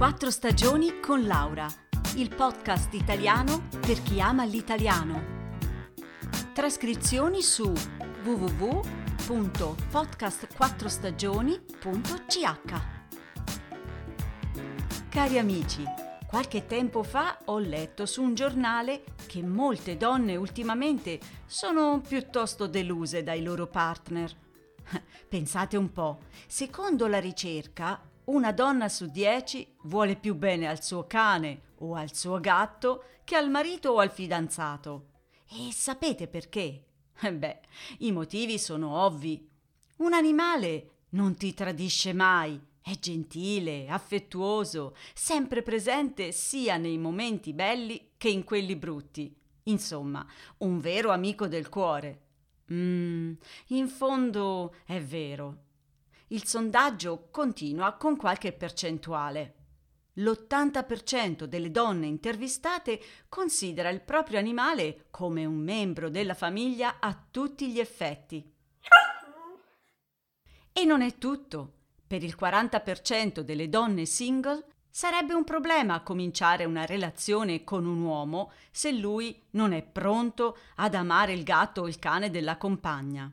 Quattro stagioni con Laura, il podcast italiano per chi ama l'italiano. Trascrizioni su www.podcastquattrostagioni.ch Cari amici, qualche tempo fa ho letto su un giornale che molte donne ultimamente sono piuttosto deluse dai loro partner. Pensate un po', secondo la ricerca una donna su dieci vuole più bene al suo cane o al suo gatto che al marito o al fidanzato. E sapete perché? Eh beh, i motivi sono ovvi. Un animale non ti tradisce mai, è gentile, affettuoso, sempre presente sia nei momenti belli che in quelli brutti. Insomma, un vero amico del cuore. Mm, in fondo è vero. Il sondaggio continua con qualche percentuale. L'80% delle donne intervistate considera il proprio animale come un membro della famiglia a tutti gli effetti. E non è tutto. Per il 40% delle donne single sarebbe un problema cominciare una relazione con un uomo se lui non è pronto ad amare il gatto o il cane della compagna.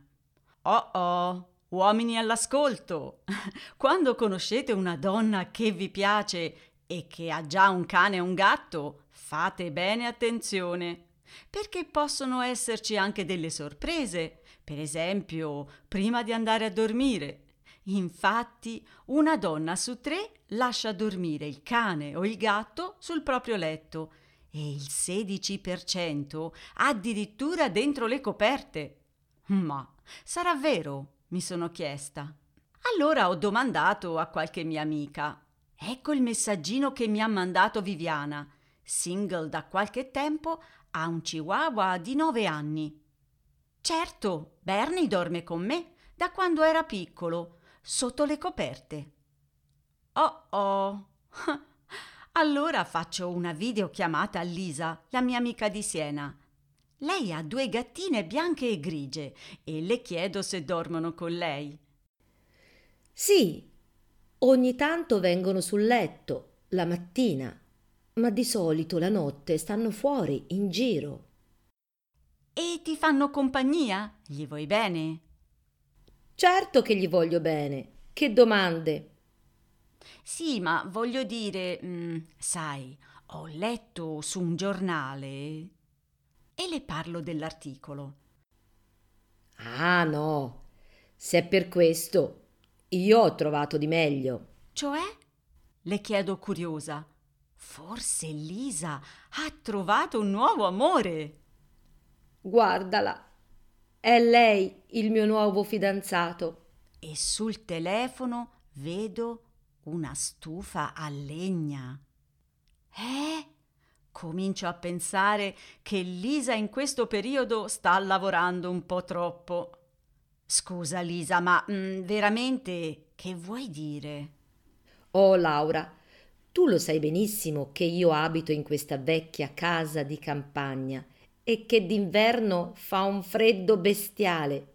Oh oh, Uomini all'ascolto! Quando conoscete una donna che vi piace e che ha già un cane e un gatto, fate bene attenzione, perché possono esserci anche delle sorprese, per esempio prima di andare a dormire. Infatti, una donna su tre lascia dormire il cane o il gatto sul proprio letto e il 16% addirittura dentro le coperte. Ma sarà vero? Mi sono chiesta. Allora ho domandato a qualche mia amica. Ecco il messaggino che mi ha mandato Viviana, single da qualche tempo, ha un chihuahua di nove anni. Certo, Bernie dorme con me da quando era piccolo, sotto le coperte. Oh oh. allora faccio una videochiamata a Lisa, la mia amica di Siena lei ha due gattine bianche e grigie e le chiedo se dormono con lei. Sì, ogni tanto vengono sul letto, la mattina, ma di solito la notte stanno fuori, in giro. E ti fanno compagnia? Gli vuoi bene? Certo che gli voglio bene. Che domande? Sì, ma voglio dire, mh, mm, sai, ho letto su un giornale e le parlo dell'articolo. Ah no, se è per questo, io ho trovato di meglio. Cioè? Le chiedo curiosa. Forse Lisa ha trovato un nuovo amore. Guardala, è lei il mio nuovo fidanzato. E sul telefono vedo una stufa a legna. Eh? Comincio a pensare che Lisa in questo periodo sta lavorando un po' troppo. Scusa Lisa, ma mh, mm, veramente che vuoi dire? Oh Laura, tu lo sai benissimo che io abito in questa vecchia casa di campagna e che d'inverno fa un freddo bestiale.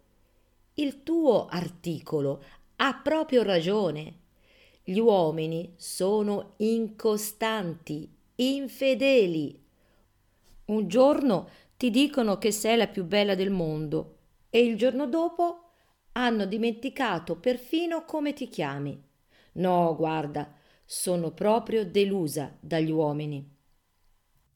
Il tuo articolo ha proprio ragione. Gli uomini sono incostanti infedeli. Un giorno ti dicono che sei la più bella del mondo e il giorno dopo hanno dimenticato perfino come ti chiami. No, guarda, sono proprio delusa dagli uomini.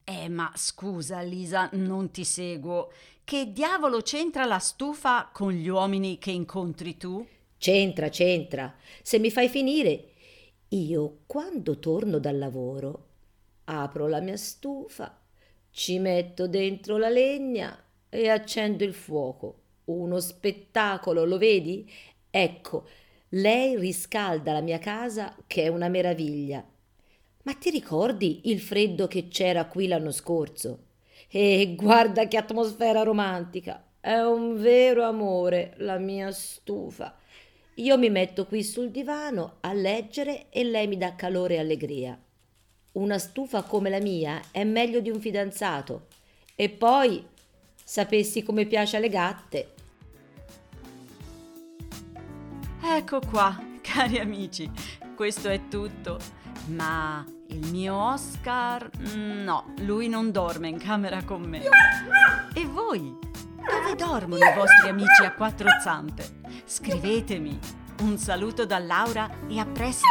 Eh, ma scusa, Lisa, non ti seguo. Che diavolo c'entra la stufa con gli uomini che incontri tu? C'entra, c'entra. Se mi fai finire, io quando torno dal lavoro apro la mia stufa, ci metto dentro la legna e accendo il fuoco. Uno spettacolo, lo vedi? Ecco, lei riscalda la mia casa che è una meraviglia. Ma ti ricordi il freddo che c'era qui l'anno scorso? E guarda che atmosfera romantica! È un vero amore la mia stufa. Io mi metto qui sul divano a leggere e lei mi dà calore e allegria una stufa come la mia è meglio di un fidanzato. E poi, sapessi come piace alle gatte. Ecco qua, cari amici, questo è tutto. Ma il mio Oscar, mm, no, lui non dorme in camera con me. E voi? Dove dormono i vostri amici a quattro zampe? Scrivetemi. Un saluto da Laura e a presto!